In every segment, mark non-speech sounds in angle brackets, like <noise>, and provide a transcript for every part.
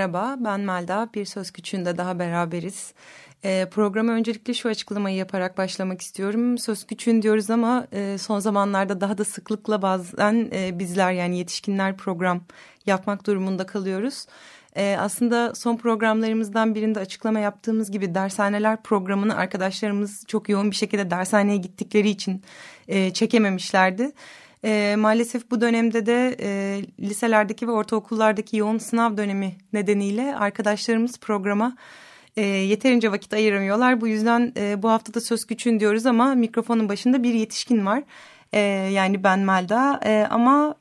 Merhaba, ben Melda. Bir Söz Küçüğünde daha beraberiz. E, programa öncelikle şu açıklamayı yaparak başlamak istiyorum. Söz Küçüğün diyoruz ama e, son zamanlarda daha da sıklıkla bazen e, bizler yani yetişkinler program yapmak durumunda kalıyoruz. E, aslında son programlarımızdan birinde açıklama yaptığımız gibi dershaneler programını arkadaşlarımız çok yoğun bir şekilde dershaneye gittikleri için e, çekememişlerdi. E, maalesef bu dönemde de e, liselerdeki ve ortaokullardaki yoğun sınav dönemi nedeniyle arkadaşlarımız programa e, yeterince vakit ayıramıyorlar. Bu yüzden e, bu haftada söz güçün diyoruz ama mikrofonun başında bir yetişkin var. E, yani ben Melda e, ama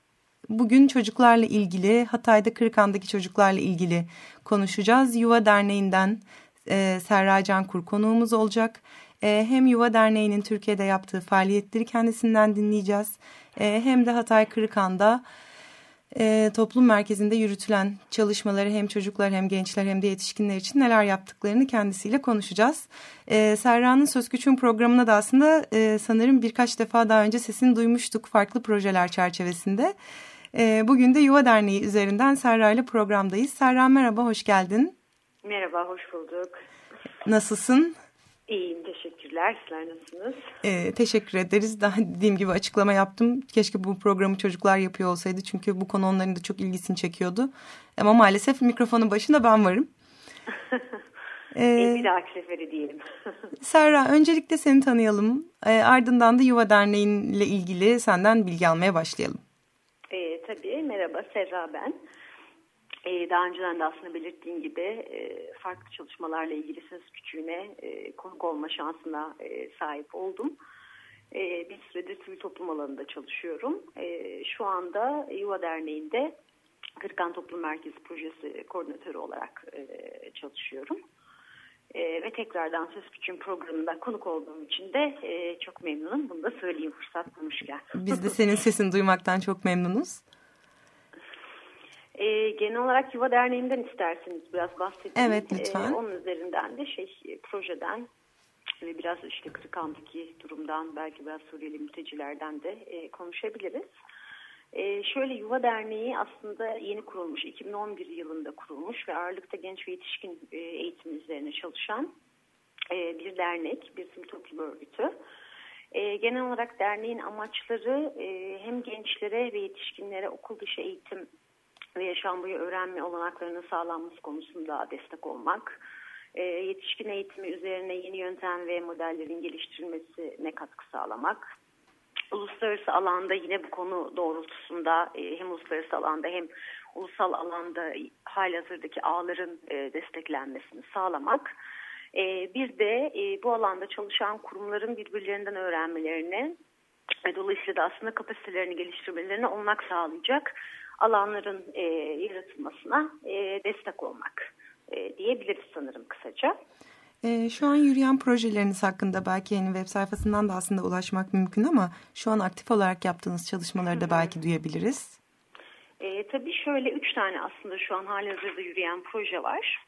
bugün çocuklarla ilgili Hatay'da Kırıkan'daki çocuklarla ilgili konuşacağız. Yuva Derneği'nden e, Serra Cankur konuğumuz olacak. E, hem Yuva Derneği'nin Türkiye'de yaptığı faaliyetleri kendisinden dinleyeceğiz. E, hem de Hatay Kırıkan'da e, toplum merkezinde yürütülen çalışmaları hem çocuklar hem gençler hem de yetişkinler için neler yaptıklarını kendisiyle konuşacağız. E, Serra'nın Söz Güç'ün programına da aslında e, sanırım birkaç defa daha önce sesini duymuştuk farklı projeler çerçevesinde. E, bugün de Yuva Derneği üzerinden Serra ile programdayız. Serra merhaba, hoş geldin. Merhaba, hoş bulduk. Nasılsın? İyiyim, teşekkürler. Sizler nasılsınız? Ee, teşekkür ederiz. Daha dediğim gibi açıklama yaptım. Keşke bu programı çocuklar yapıyor olsaydı. Çünkü bu konu onların da çok ilgisini çekiyordu. Ama maalesef mikrofonun başında ben varım. <laughs> ee, bir dahaki seferi diyelim. <laughs> Serra, öncelikle seni tanıyalım. Ee, ardından da Yuva Derneği'yle ile ilgili senden bilgi almaya başlayalım. Ee, tabii, merhaba Serra ben. Ee, daha önceden de aslında belirttiğim gibi e, farklı çalışmalarla ilgili söz küçüğüne e, konuk olma şansına e, sahip oldum. Bir süredir sivil toplum alanında çalışıyorum. Şu anda Yuva Derneği'nde Kırkan Toplum Merkezi Projesi koordinatörü olarak çalışıyorum. Ve tekrardan Söz Küçüğün programında konuk olduğum için de çok memnunum. Bunu da söyleyeyim fırsat bulmuşken. Biz de senin sesini duymaktan çok memnunuz. E, genel olarak Yuva Derneği'nden isterseniz biraz bahsedeyim. Evet lütfen. E, onun üzerinden de şey projeden ve biraz işte Kırıkan'daki durumdan belki biraz Suriyeli mültecilerden de e, konuşabiliriz. E, şöyle Yuva Derneği aslında yeni kurulmuş, 2011 yılında kurulmuş ve ağırlıkta genç ve yetişkin e, eğitim üzerine çalışan e, bir dernek, bir sivil toplum örgütü. E, genel olarak derneğin amaçları e, hem gençlere ve yetişkinlere okul dışı eğitim ve yaşam boyu öğrenme olanaklarının sağlanması konusunda destek olmak, e, yetişkin eğitimi üzerine yeni yöntem ve modellerin geliştirilmesine katkı sağlamak, uluslararası alanda yine bu konu doğrultusunda e, hem uluslararası alanda hem ulusal alanda halihazırdaki ağların e, desteklenmesini sağlamak, e, bir de e, bu alanda çalışan kurumların birbirlerinden öğrenmelerini ve dolayısıyla da aslında kapasitelerini geliştirmelerine olanak sağlayacak alanların e, yaratılmasına e, destek olmak e, diyebiliriz sanırım kısaca. E, şu an yürüyen projeleriniz hakkında belki yani web sayfasından da aslında ulaşmak mümkün ama şu an aktif olarak yaptığınız çalışmaları da belki duyabiliriz. E, tabii şöyle üç tane aslında şu an hali hazırda yürüyen proje var.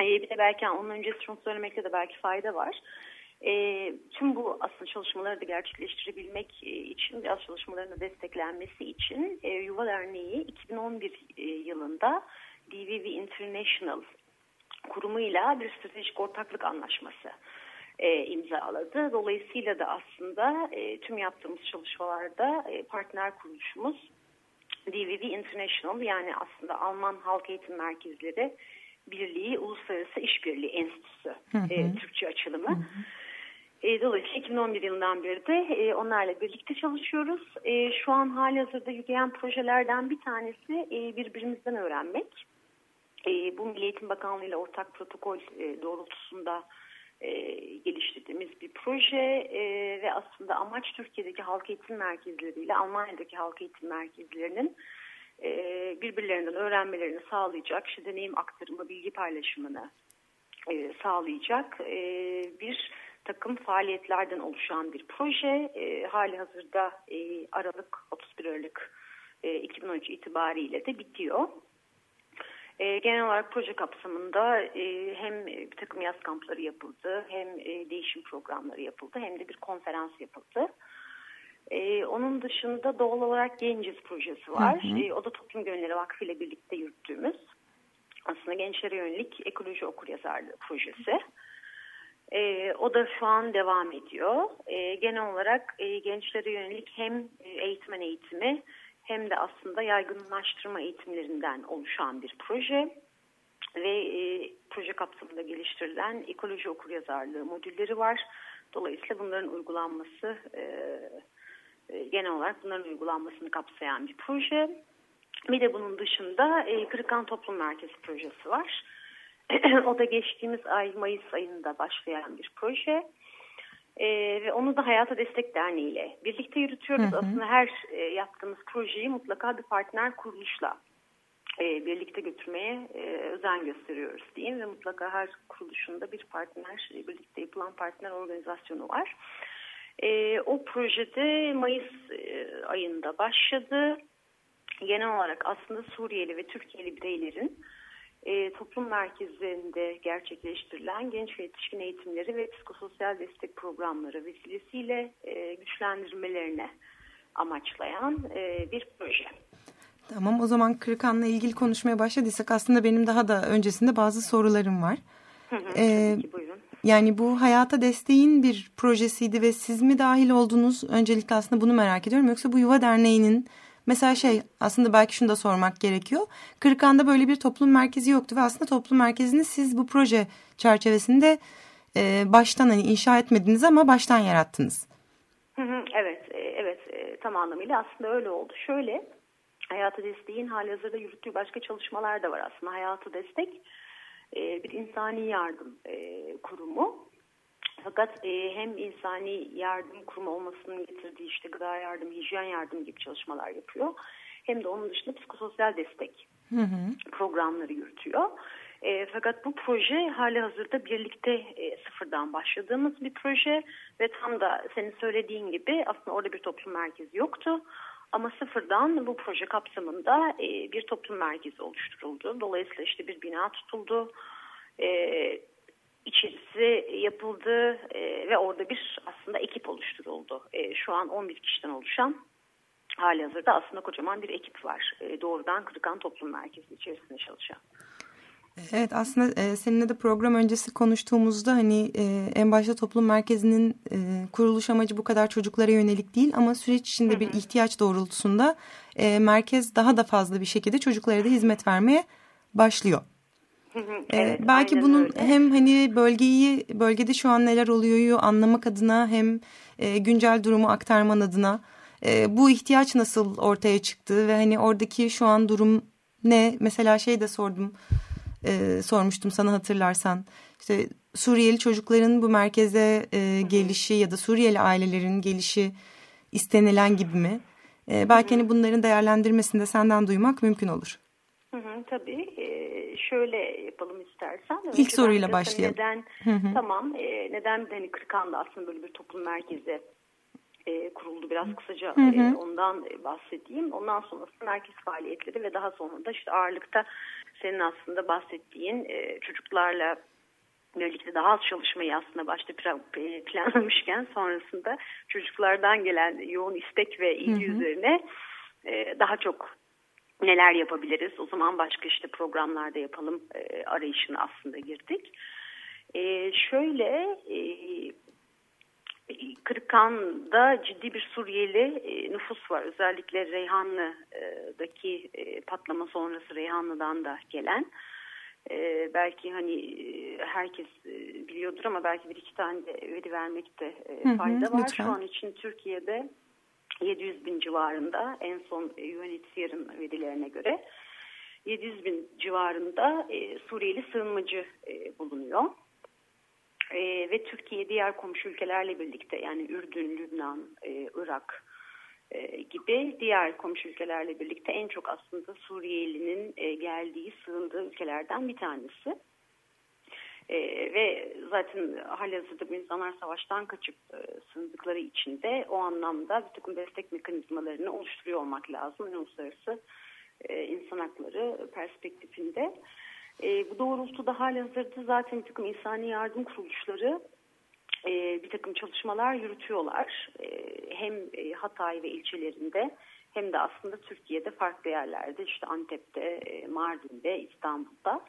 E, bir de belki onun öncesi şunu söylemekte de belki fayda var. E, tüm bu aslında çalışmaları da gerçekleştirebilmek için, biraz çalışmalarına desteklenmesi için e, Yuva Derneği 2011 e, yılında DVV International kurumuyla bir stratejik ortaklık anlaşması e, imzaladı. Dolayısıyla da aslında e, tüm yaptığımız çalışmalarda e, partner kuruluşumuz DVV International yani aslında Alman Halk Eğitim Merkezleri Birliği Uluslararası İşbirliği Enstitüsü hı hı. E, Türkçe açılımı. Hı hı. E, dolayısıyla 2011 yılından beri de e, onlarla birlikte çalışıyoruz. E, şu an hali hazırda yürüyen projelerden bir tanesi e, birbirimizden öğrenmek. Bu Milli Eğitim Bakanlığı ile ortak protokol doğrultusunda geliştirdiğimiz bir proje ve aslında amaç Türkiye'deki halk eğitim merkezleriyle Almanya'daki halk eğitim merkezlerinin birbirlerinden öğrenmelerini sağlayacak, işte deneyim aktarımı, bilgi paylaşımını sağlayacak e, bir takım faaliyetlerden oluşan bir proje. E, hali hazırda e, Aralık 31 Aralık e, 2013 itibariyle de bitiyor. E, genel olarak proje kapsamında e, hem bir takım yaz kampları yapıldı, hem e, değişim programları yapıldı, hem de bir konferans yapıldı. E, onun dışında doğal olarak Genciz projesi var. Hı hı. E, o da Toplum Gönülleri Vakfı ile birlikte yürüttüğümüz aslında gençlere yönelik ekoloji okuryazarlığı projesi. E, o da şu an devam ediyor. E, genel olarak e, gençlere yönelik hem e, eğitmen eğitimi hem de aslında yaygınlaştırma eğitimlerinden oluşan bir proje ve e, proje kapsamında geliştirilen ekoloji okuryazarlığı modülleri var. Dolayısıyla bunların uygulanması e, e, genel olarak bunların uygulanmasını kapsayan bir proje. Bir de bunun dışında e, Kırıkan Toplum Merkezi projesi var. O da geçtiğimiz ay Mayıs ayında başlayan bir proje. E, ve onu da Hayata Destek Derneği ile birlikte yürütüyoruz. Hı hı. Aslında her e, yaptığımız projeyi mutlaka bir partner kuruluşla e, birlikte götürmeye e, özen gösteriyoruz diyeyim. Ve mutlaka her kuruluşunda bir partner, e, birlikte yapılan partner organizasyonu var. E, o projede Mayıs e, ayında başladı. Genel olarak aslında Suriyeli ve Türkiye'li bireylerin e, toplum merkezlerinde gerçekleştirilen genç ve yetişkin eğitimleri ve psikososyal destek programları vesilesiyle e, güçlendirmelerine amaçlayan e, bir proje. Tamam o zaman Kırıkan'la ilgili konuşmaya başladıysak aslında benim daha da öncesinde bazı sorularım var. Hı hı, ee, ki, buyurun. Yani bu hayata desteğin bir projesiydi ve siz mi dahil oldunuz? Öncelikle aslında bunu merak ediyorum. Yoksa bu Yuva Derneği'nin Mesela şey aslında belki şunu da sormak gerekiyor. Kırıkan'da böyle bir toplum merkezi yoktu ve aslında toplum merkezini siz bu proje çerçevesinde e, baştan hani inşa etmediniz ama baştan yarattınız. evet, e, evet e, tam anlamıyla aslında öyle oldu. Şöyle Hayatı Destek'in hali hazırda yürüttüğü başka çalışmalar da var aslında. Hayatı Destek e, bir insani yardım kurumu. Fakat e, hem insani yardım kurumu olmasının getirdiği işte gıda yardım, hijyen yardım gibi çalışmalar yapıyor. Hem de onun dışında psikososyal destek hı hı. programları yürütüyor. E, fakat bu proje hali hazırda birlikte e, sıfırdan başladığımız bir proje ve tam da senin söylediğin gibi aslında orada bir toplum merkezi yoktu. Ama sıfırdan bu proje kapsamında e, bir toplum merkezi oluşturuldu. Dolayısıyla işte bir bina tutuldu. E, içerisi yapıldı e, ve orada bir aslında ekip oluşturuldu. E, şu an 11 kişiden oluşan hali hazırda aslında kocaman bir ekip var. E, doğrudan Kırıkan Toplum Merkezi içerisinde çalışan. Evet aslında e, seninle de program öncesi konuştuğumuzda hani e, en başta toplum merkezinin e, kuruluş amacı bu kadar çocuklara yönelik değil ama süreç içinde hı hı. bir ihtiyaç doğrultusunda e, merkez daha da fazla bir şekilde çocuklara da hizmet vermeye başlıyor. Ee, evet, belki bunun öyle. hem hani bölgeyi bölgede şu an neler oluyor anlamak adına hem e, güncel durumu aktarman adına e, bu ihtiyaç nasıl ortaya çıktı ve hani oradaki şu an durum ne mesela şey de sordum e, sormuştum sana hatırlarsan işte Suriyeli çocukların bu merkeze e, gelişi ya da Suriyeli ailelerin gelişi istenilen gibi mi? E, belki hani bunların değerlendirmesinde senden duymak mümkün olur. Hı hı, tabii. Ee, şöyle yapalım istersen. İlk soruyla başlayalım. Neden, hı hı. Tamam. E, neden hani Kırıkan'da aslında böyle bir toplum merkezi e, kuruldu. Biraz kısaca hı hı. E, ondan bahsedeyim. Ondan sonrası merkez faaliyetleri ve daha sonra da işte ağırlıkta senin aslında bahsettiğin e, çocuklarla birlikte daha az çalışmayı aslında başta planlamışken sonrasında çocuklardan gelen yoğun istek ve ilgi hı hı. üzerine e, daha çok neler yapabiliriz? O zaman başka işte programlarda yapalım e, arayışına aslında girdik. E, şöyle e, Kırıkhan'da ciddi bir Suriyeli e, nüfus var. Özellikle Reyhanlı'daki e, patlama sonrası Reyhanlı'dan da gelen. E, belki hani e, herkes e, biliyordur ama belki bir iki tane de veri vermekte e, fayda hı hı, var. Lütfen. Şu an için Türkiye'de 700 bin civarında en son UNHCR'ın verilerine göre 700 bin civarında e, Suriyeli sığınmacı e, bulunuyor. E, ve Türkiye diğer komşu ülkelerle birlikte yani Ürdün, Lübnan, e, Irak, e, gibi diğer komşu ülkelerle birlikte en çok aslında Suriyelinin e, geldiği, sığındığı ülkelerden bir tanesi. E, ve zaten halihazırda bu insanlar savaştan kaçıp e, sığındıkları için de o anlamda bir takım destek mekanizmalarını oluşturuyor olmak lazım. Uluslararası e, insan hakları perspektifinde. E, bu doğrultuda halihazırda zaten bir takım insani yardım kuruluşları e, bir takım çalışmalar yürütüyorlar. E, hem e, Hatay ve ilçelerinde hem de aslında Türkiye'de farklı yerlerde işte Antep'te, e, Mardin'de, İstanbul'da.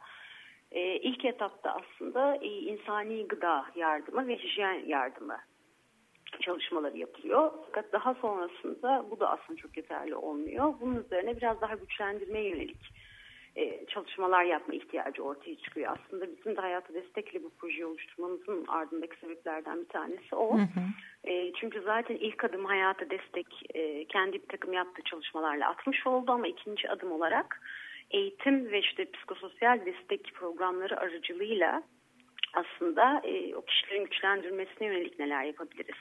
E, ilk etapta aslında e, insani gıda yardımı ve hijyen yardımı çalışmaları yapılıyor. Fakat daha sonrasında bu da aslında çok yeterli olmuyor. Bunun üzerine biraz daha güçlendirmeye yönelik e, çalışmalar yapma ihtiyacı ortaya çıkıyor. Aslında bizim de hayata destekle bu projeyi oluşturmamızın ardındaki sebeplerden bir tanesi o. Hı hı. E, çünkü zaten ilk adım hayata destek e, kendi bir takım yaptığı çalışmalarla atmış oldu ama ikinci adım olarak eğitim ve işte psikososyal destek programları aracılığıyla aslında e, o kişilerin güçlendirmesine yönelik neler yapabiliriz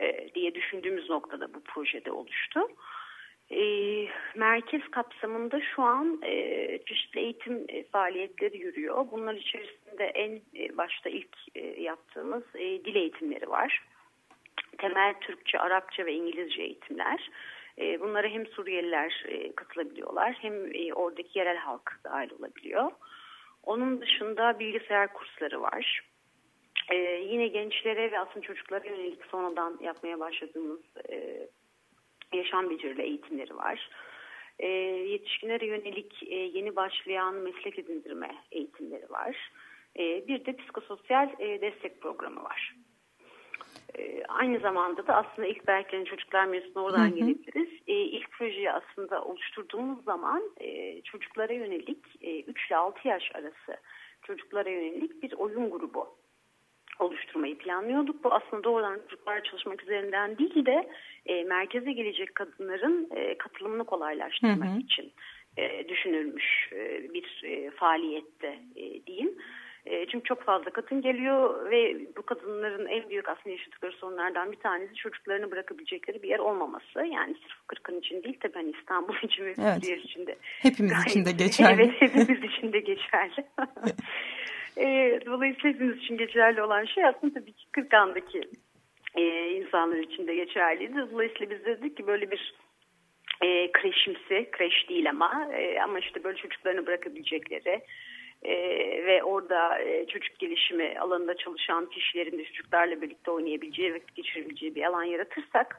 e, diye düşündüğümüz noktada bu projede oluştu. E, merkez kapsamında şu an e, çeşitli eğitim e, faaliyetleri yürüyor. Bunlar içerisinde en e, başta ilk e, yaptığımız e, dil eğitimleri var. Temel Türkçe, Arapça ve İngilizce eğitimler. E, bunlara hem Suriyeliler e, katılabiliyorlar hem e, oradaki yerel halk dahil olabiliyor. Onun dışında bilgisayar kursları var. Yine gençlere ve aslında çocuklara yönelik sonradan yapmaya başladığımız e, yaşam becerileri eğitimleri var. Yetişkinlere yönelik yeni başlayan meslek edindirme eğitimleri var. Bir de psikososyal destek programı var. E, aynı zamanda da aslında ilk belki çocuklar mevzusuna oradan hı hı. gelebiliriz. E, ilk projeyi aslında oluşturduğumuz zaman e, çocuklara yönelik e, 3 ile 6 yaş arası çocuklara yönelik bir oyun grubu oluşturmayı planlıyorduk. Bu aslında doğrudan çocuklar çalışmak üzerinden değil de e, merkeze gelecek kadınların e, katılımını kolaylaştırmak hı hı. için e, düşünülmüş e, bir e, faaliyette e, diyeyim. E, çünkü çok fazla kadın geliyor ve bu kadınların en büyük aslında yaşadıkları sorunlardan bir tanesi çocuklarını bırakabilecekleri bir yer olmaması. Yani sırf Kırkın için değil tabii hani İstanbul <laughs> için ve evet. diğer için de. Hepimiz gayet, için de <laughs> geçerli. Evet hepimiz için de geçerli. <laughs> e, dolayısıyla hepimiz için geçerli olan şey aslında tabii ki Kırkan'daki e, insanlar için de geçerliydi. Dolayısıyla biz dedik ki böyle bir e, kreşimsi, kreş değil ama e, ama işte böyle çocuklarını bırakabilecekleri e, ve orada e, çocuk gelişimi alanında çalışan kişilerin de çocuklarla birlikte oynayabileceği ve geçirebileceği bir alan yaratırsak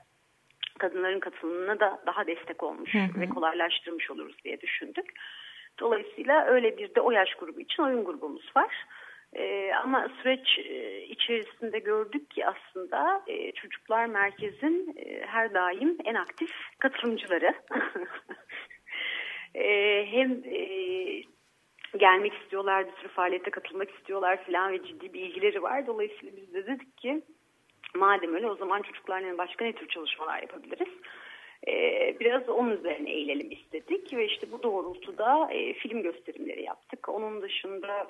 kadınların katılımına da daha destek olmuş hı hı. ve kolaylaştırmış oluruz diye düşündük. Dolayısıyla öyle bir de o yaş grubu için oyun grubumuz var. Ee, ama süreç e, içerisinde gördük ki aslında e, çocuklar merkezin e, her daim en aktif katılımcıları. <laughs> e, hem e, gelmek istiyorlar, bir sürü faaliyete katılmak istiyorlar falan ve ciddi bir ilgileri var. Dolayısıyla biz de dedik ki madem öyle o zaman çocuklarla başka ne tür çalışmalar yapabiliriz? Ee, biraz onun üzerine eğilelim istedik ve işte bu doğrultuda e, film gösterimleri yaptık. Onun dışında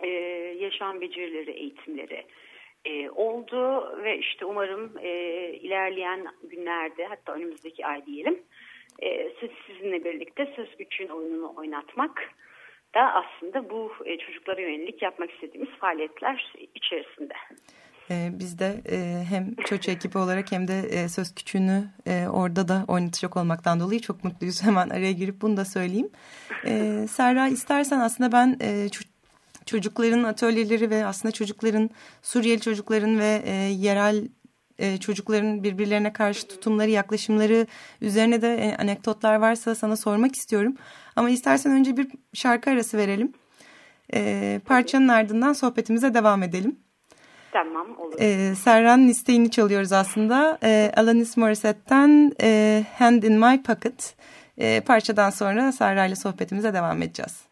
e, yaşam becerileri eğitimleri e, oldu ve işte umarım e, ilerleyen günlerde hatta önümüzdeki ay diyelim e, siz sizinle birlikte söz güçün oyununu oynatmak da aslında bu e, çocuklara yönelik yapmak istediğimiz faaliyetler içerisinde. Ee, biz de e, hem Çoçu ekibi olarak hem de e, Söz Küçüğünü e, orada da oynatacak olmaktan dolayı çok mutluyuz. <laughs> Hemen araya girip bunu da söyleyeyim. E, Serra istersen aslında ben e, çocukların atölyeleri ve aslında çocukların Suriyeli çocukların ve e, yerel e, çocukların birbirlerine karşı tutumları, yaklaşımları üzerine de e, anekdotlar varsa sana sormak istiyorum. Ama istersen önce bir şarkı arası verelim. E, parçanın ardından sohbetimize devam edelim. Tamam olur. Ee, Serra'nın isteğini çalıyoruz aslında. Ee, Alanis Morissette'den e, Hand in My Pocket. Parçadan sonra Serra ile sohbetimize devam edeceğiz.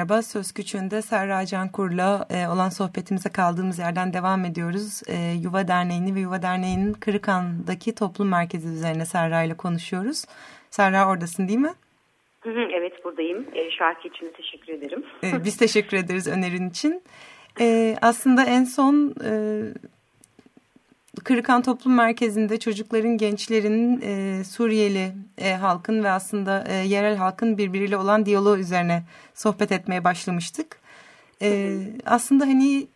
Merhaba. Söz Küçüğü'nde Serra Cankur'la e, olan sohbetimize kaldığımız yerden devam ediyoruz. E, Yuva Derneği'ni ve Yuva Derneği'nin Kırıkan'daki toplum merkezi üzerine Serra ile konuşuyoruz. Serra oradasın değil mi? Evet buradayım. E, şarkı için teşekkür ederim. E, <laughs> biz teşekkür ederiz önerin için. E, aslında en son e, Kırıkan Toplum Merkezi'nde çocukların, gençlerin, e, Suriyeli e, halkın ve aslında e, yerel halkın birbiriyle olan diyaloğu üzerine sohbet etmeye başlamıştık. E, aslında hani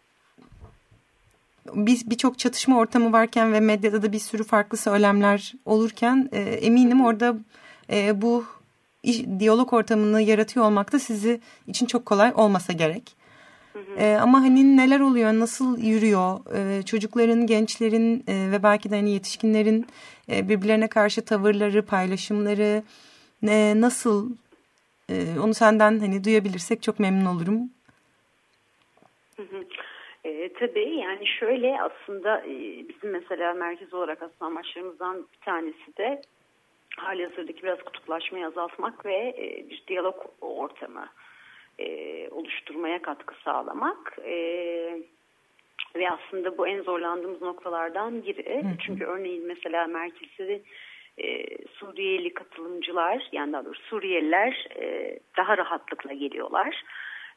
birçok çatışma ortamı varken ve medyada da bir sürü farklı söylemler olurken e, eminim orada e, bu iş, diyalog ortamını yaratıyor olmak da sizi için çok kolay olmasa gerek. E, ama hani neler oluyor, nasıl yürüyor? E, çocukların, gençlerin e, ve belki de hani yetişkinlerin e, birbirlerine karşı tavırları, paylaşımları e, nasıl? E, onu senden hani duyabilirsek çok memnun olurum. E, tabii yani şöyle aslında e, bizim mesela merkez olarak aslında amaçlarımızdan bir tanesi de hali hazırdaki biraz kutuplaşmayı azaltmak ve e, bir diyalog ortamı e, oluşturmaya katkı sağlamak. E, ve aslında bu en zorlandığımız noktalardan biri. Hı hı. Çünkü örneğin mesela merkezde e, Suriyeli katılımcılar yani daha doğrusu Suriyeliler e, daha rahatlıkla geliyorlar.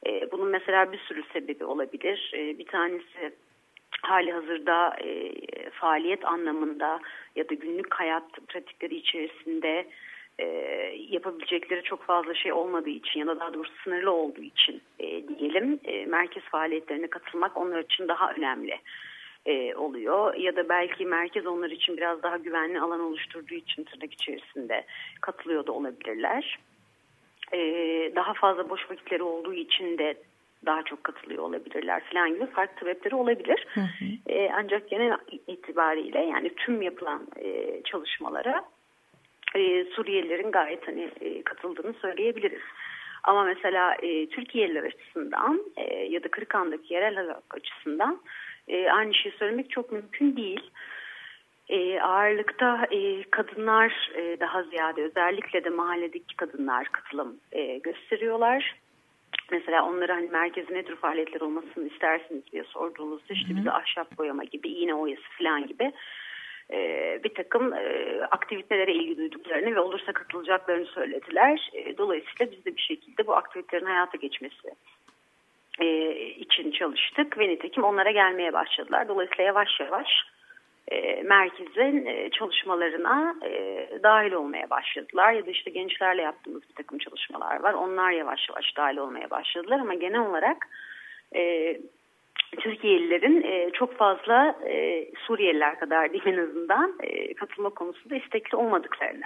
E, bunun mesela bir sürü sebebi olabilir. E, bir tanesi hali hazırda e, faaliyet anlamında ya da günlük hayat pratikleri içerisinde e, yapabilecekleri çok fazla şey olmadığı için ya da daha doğrusu sınırlı olduğu için e, diyelim e, merkez faaliyetlerine katılmak onlar için daha önemli e, oluyor. Ya da belki merkez onlar için biraz daha güvenli alan oluşturduğu için tırnak içerisinde katılıyor da olabilirler. E, daha fazla boş vakitleri olduğu için de daha çok katılıyor olabilirler falan gibi farklı sebepleri olabilir. Hı hı. E, ancak genel itibariyle yani tüm yapılan e, çalışmalara e, Suriyelilerin gayet hani e, katıldığını söyleyebiliriz. Ama mesela e, Türkiye'liler açısından e, ya da Kırıkan'daki yerel halk açısından e, aynı şeyi söylemek çok mümkün değil. E, ağırlıkta e, kadınlar e, daha ziyade özellikle de mahalledeki kadınlar katılım e, gösteriyorlar. Mesela onlara hani merkezin ne tür faaliyetler olmasını istersiniz diye sorduğumuzda işte bize ahşap boyama gibi, iğne oyası falan gibi e, bir takım e, aktivitelere ilgi duyduklarını ve olursa katılacaklarını söylediler. E, dolayısıyla biz de bir şekilde bu aktivitelerin hayata geçmesi e, için çalıştık ve nitekim onlara gelmeye başladılar. Dolayısıyla yavaş yavaş e, merkezin e, çalışmalarına e, dahil olmaya başladılar. Ya da işte gençlerle yaptığımız bir takım çalışmalar var. Onlar yavaş yavaş dahil olmaya başladılar ama genel olarak e, Türkiye'lilerin e, çok fazla e, Suriyeliler kadar en azından e, katılma konusunda istekli olmadıklarını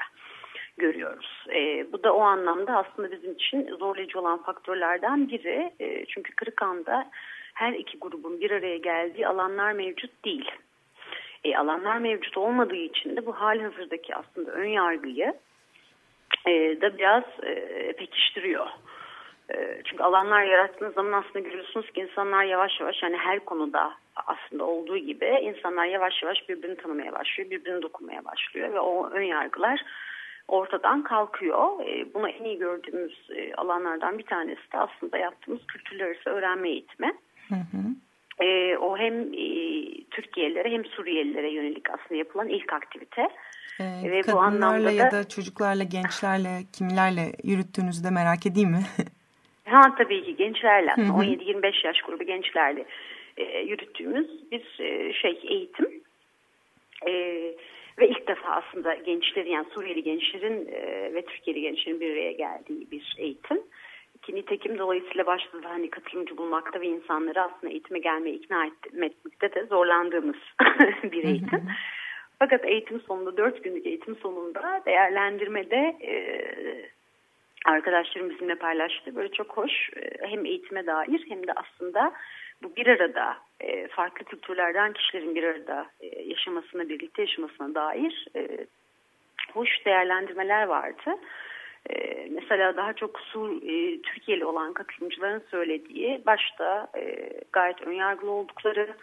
görüyoruz. E, bu da o anlamda aslında bizim için zorlayıcı olan faktörlerden biri. E, çünkü Kırıkan'da her iki grubun bir araya geldiği alanlar mevcut değil. E, alanlar mevcut olmadığı için de bu hali hazırdaki aslında ön yargıyı e, da biraz e, pekiştiriyor. Ee, çünkü alanlar yarattığınız zaman aslında görüyorsunuz ki insanlar yavaş yavaş yani her konuda aslında olduğu gibi insanlar yavaş yavaş birbirini tanımaya başlıyor, birbirini dokunmaya başlıyor ve o ön yargılar ortadan kalkıyor. E, buna en iyi gördüğümüz e, alanlardan bir tanesi de aslında yaptığımız kültürler arası öğrenme eğitimi. Hı hı. E, o hem e, Türkiye'lilere hem Suriyelilere yönelik aslında yapılan ilk aktivite. Ee, Ve kadınlarla bu anlamda da, ya da çocuklarla, gençlerle, kimlerle yürüttüğünüzü de merak edeyim mi? <laughs> ha tabii ki gençlerle, 17-25 yaş grubu gençlerle e, yürüttüğümüz bir e, şey eğitim. E, ve ilk defa aslında gençlerin yani Suriyeli gençlerin e, ve Türkiye'li gençlerin bir araya geldiği bir eğitim. Ki nitekim dolayısıyla başta hani katılımcı bulmakta ve insanları aslında eğitime gelmeye ikna etmekte de zorlandığımız <laughs> bir eğitim. Fakat eğitim sonunda dört günlük eğitim sonunda değerlendirmede e, arkadaşlarım bizimle paylaştı. Böyle çok hoş e, hem eğitime dair hem de aslında bu bir arada e, farklı kültürlerden kişilerin bir arada e, yaşamasına, birlikte yaşamasına dair hoş değerlendirmeler vardı. Mesela daha çok Sur, e, Türkiye'li olan katılımcıların söylediği başta e, gayet önyargılı oldukları,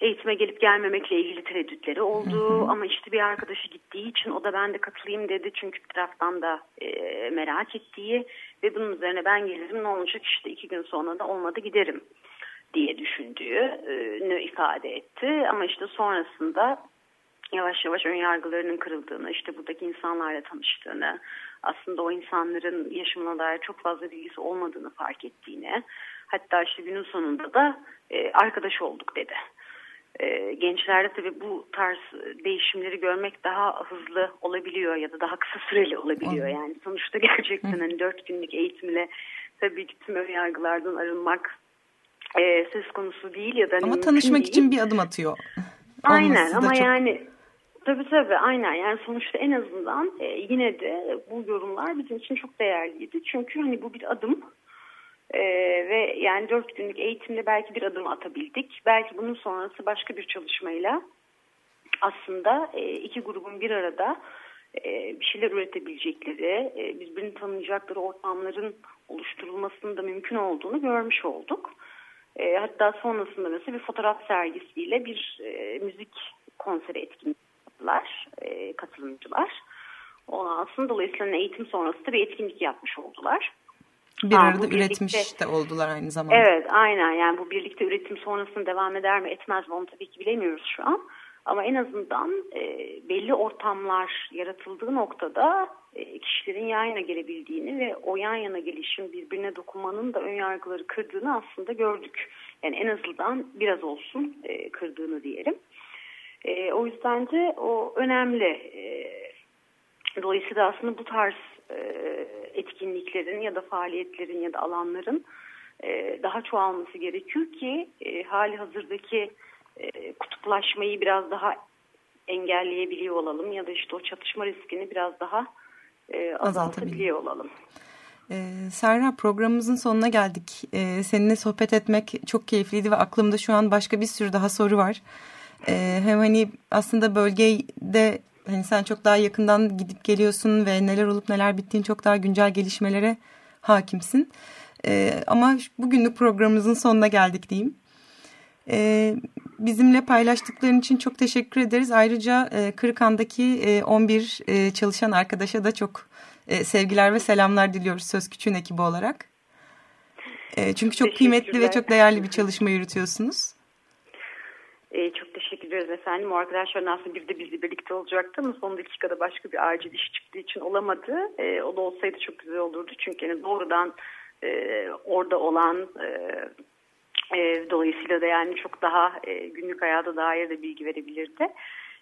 eğitime gelip gelmemekle ilgili tereddütleri oldu. Hı hı. Ama işte bir arkadaşı gittiği için o da ben de katılayım dedi. Çünkü bir taraftan da e, merak ettiği ve bunun üzerine ben gelirim ne olacak işte iki gün sonra da olmadı giderim diye düşündüğünü ifade etti. Ama işte sonrasında yavaş yavaş ön yargılarının kırıldığını, işte buradaki insanlarla tanıştığını, aslında o insanların yaşamına dair çok fazla bilgisi olmadığını fark ettiğini, hatta işte günün sonunda da e, arkadaş olduk dedi. E, gençlerde tabii bu tarz değişimleri görmek daha hızlı olabiliyor ya da daha kısa süreli olabiliyor. Yani sonuçta <laughs> gerçekten hani dört günlük eğitimle tabii ki tüm ön yargılardan arınmak e, söz konusu değil ya da ama tanışmak değil. için bir adım atıyor. Aynen ama çok... yani tabii tabii aynen yani sonuçta en azından e, yine de bu yorumlar bizim için çok değerliydi çünkü hani bu bir adım e, ve yani dört günlük eğitimde belki bir adım atabildik belki bunun sonrası başka bir çalışmayla aslında e, iki grubun bir arada e, bir şeyler üretebilecekleri, e, birbirini tanıyacakları ortamların oluşturulmasının da mümkün olduğunu görmüş olduk. E, hatta sonrasında mesela bir fotoğraf sergisiyle bir e, müzik konseri etkinlikler e, katılımcılar. Ondan aslında dolayısıyla eğitim sonrası da bir etkinlik yapmış oldular. Bir arada birlikte, üretmiş de oldular aynı zamanda. Evet aynen yani bu birlikte üretim sonrasında devam eder mi etmez mi onu tabii ki bilemiyoruz şu an. Ama en azından e, belli ortamlar yaratıldığı noktada e, kişilerin yan yana gelebildiğini ve o yan yana gelişim birbirine dokunmanın da önyargıları kırdığını aslında gördük. Yani en azından biraz olsun e, kırdığını diyelim. E, o yüzden de o önemli. E, dolayısıyla aslında bu tarz e, etkinliklerin ya da faaliyetlerin ya da alanların e, daha çoğalması gerekiyor ki e, hali hazırdaki e, kutuplaşmayı biraz daha engelleyebiliyor olalım ya da işte o çatışma riskini biraz daha e, azaltabiliyor olalım. Ee, Serra programımızın sonuna geldik. Ee, seninle sohbet etmek çok keyifliydi ve aklımda şu an başka bir sürü daha soru var. Ee, hem hani aslında bölgede hani sen çok daha yakından gidip geliyorsun ve neler olup neler bittiğin çok daha güncel gelişmelere hakimsin. Ee, ama bugünlük programımızın sonuna geldik diyeyim. Ee, bizimle paylaştıkların için çok teşekkür ederiz. Ayrıca e, Kırıkan'daki e, 11 e, çalışan arkadaşa da çok e, sevgiler ve selamlar diliyoruz Söz Küçüğün ekibi olarak. E, çünkü çok kıymetli ve çok değerli bir çalışma yürütüyorsunuz. E, çok teşekkür ederiz efendim. O arkadaşların aslında bir de bizle birlikte olacaktı ama son dakikada başka bir acil iş çıktığı için olamadı. E, o da olsaydı çok güzel olurdu. Çünkü yani doğrudan e, orada olan e, e, dolayısıyla da yani çok daha e, günlük hayata dair de bilgi verebilirdi.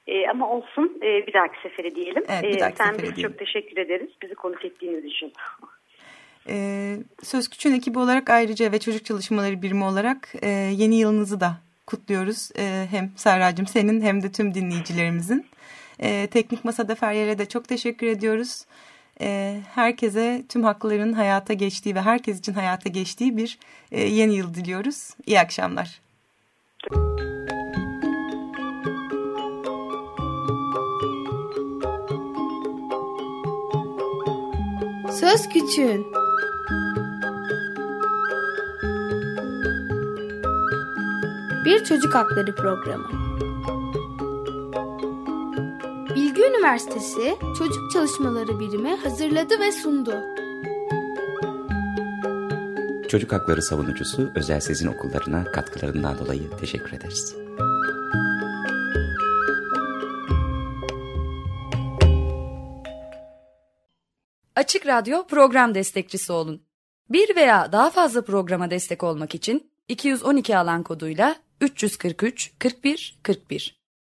E, ama olsun e, bir dahaki sefere diyelim. Evet, bir dahaki e, sen bize çok teşekkür ederiz bizi konuk ettiğiniz için. Ee, Söz Küçüğün ekibi olarak ayrıca ve çocuk çalışmaları birimi olarak e, yeni yılınızı da kutluyoruz. E, hem Serracığım senin hem de tüm dinleyicilerimizin. E, Teknik Masa'da Feryal'e de çok teşekkür ediyoruz. E, herkese tüm hakların hayata geçtiği ve herkes için hayata geçtiği bir e, yeni yıl diliyoruz. İyi akşamlar. Söz Küçüğün Bir Çocuk Hakları Programı Bilgi Üniversitesi Çocuk Çalışmaları Birimi hazırladı ve sundu. Çocuk Hakları Savunucusu Özel Sezin Okullarına katkılarından dolayı teşekkür ederiz. Açık Radyo program destekçisi olun. Bir veya daha fazla programa destek olmak için 212 alan koduyla 343 41 41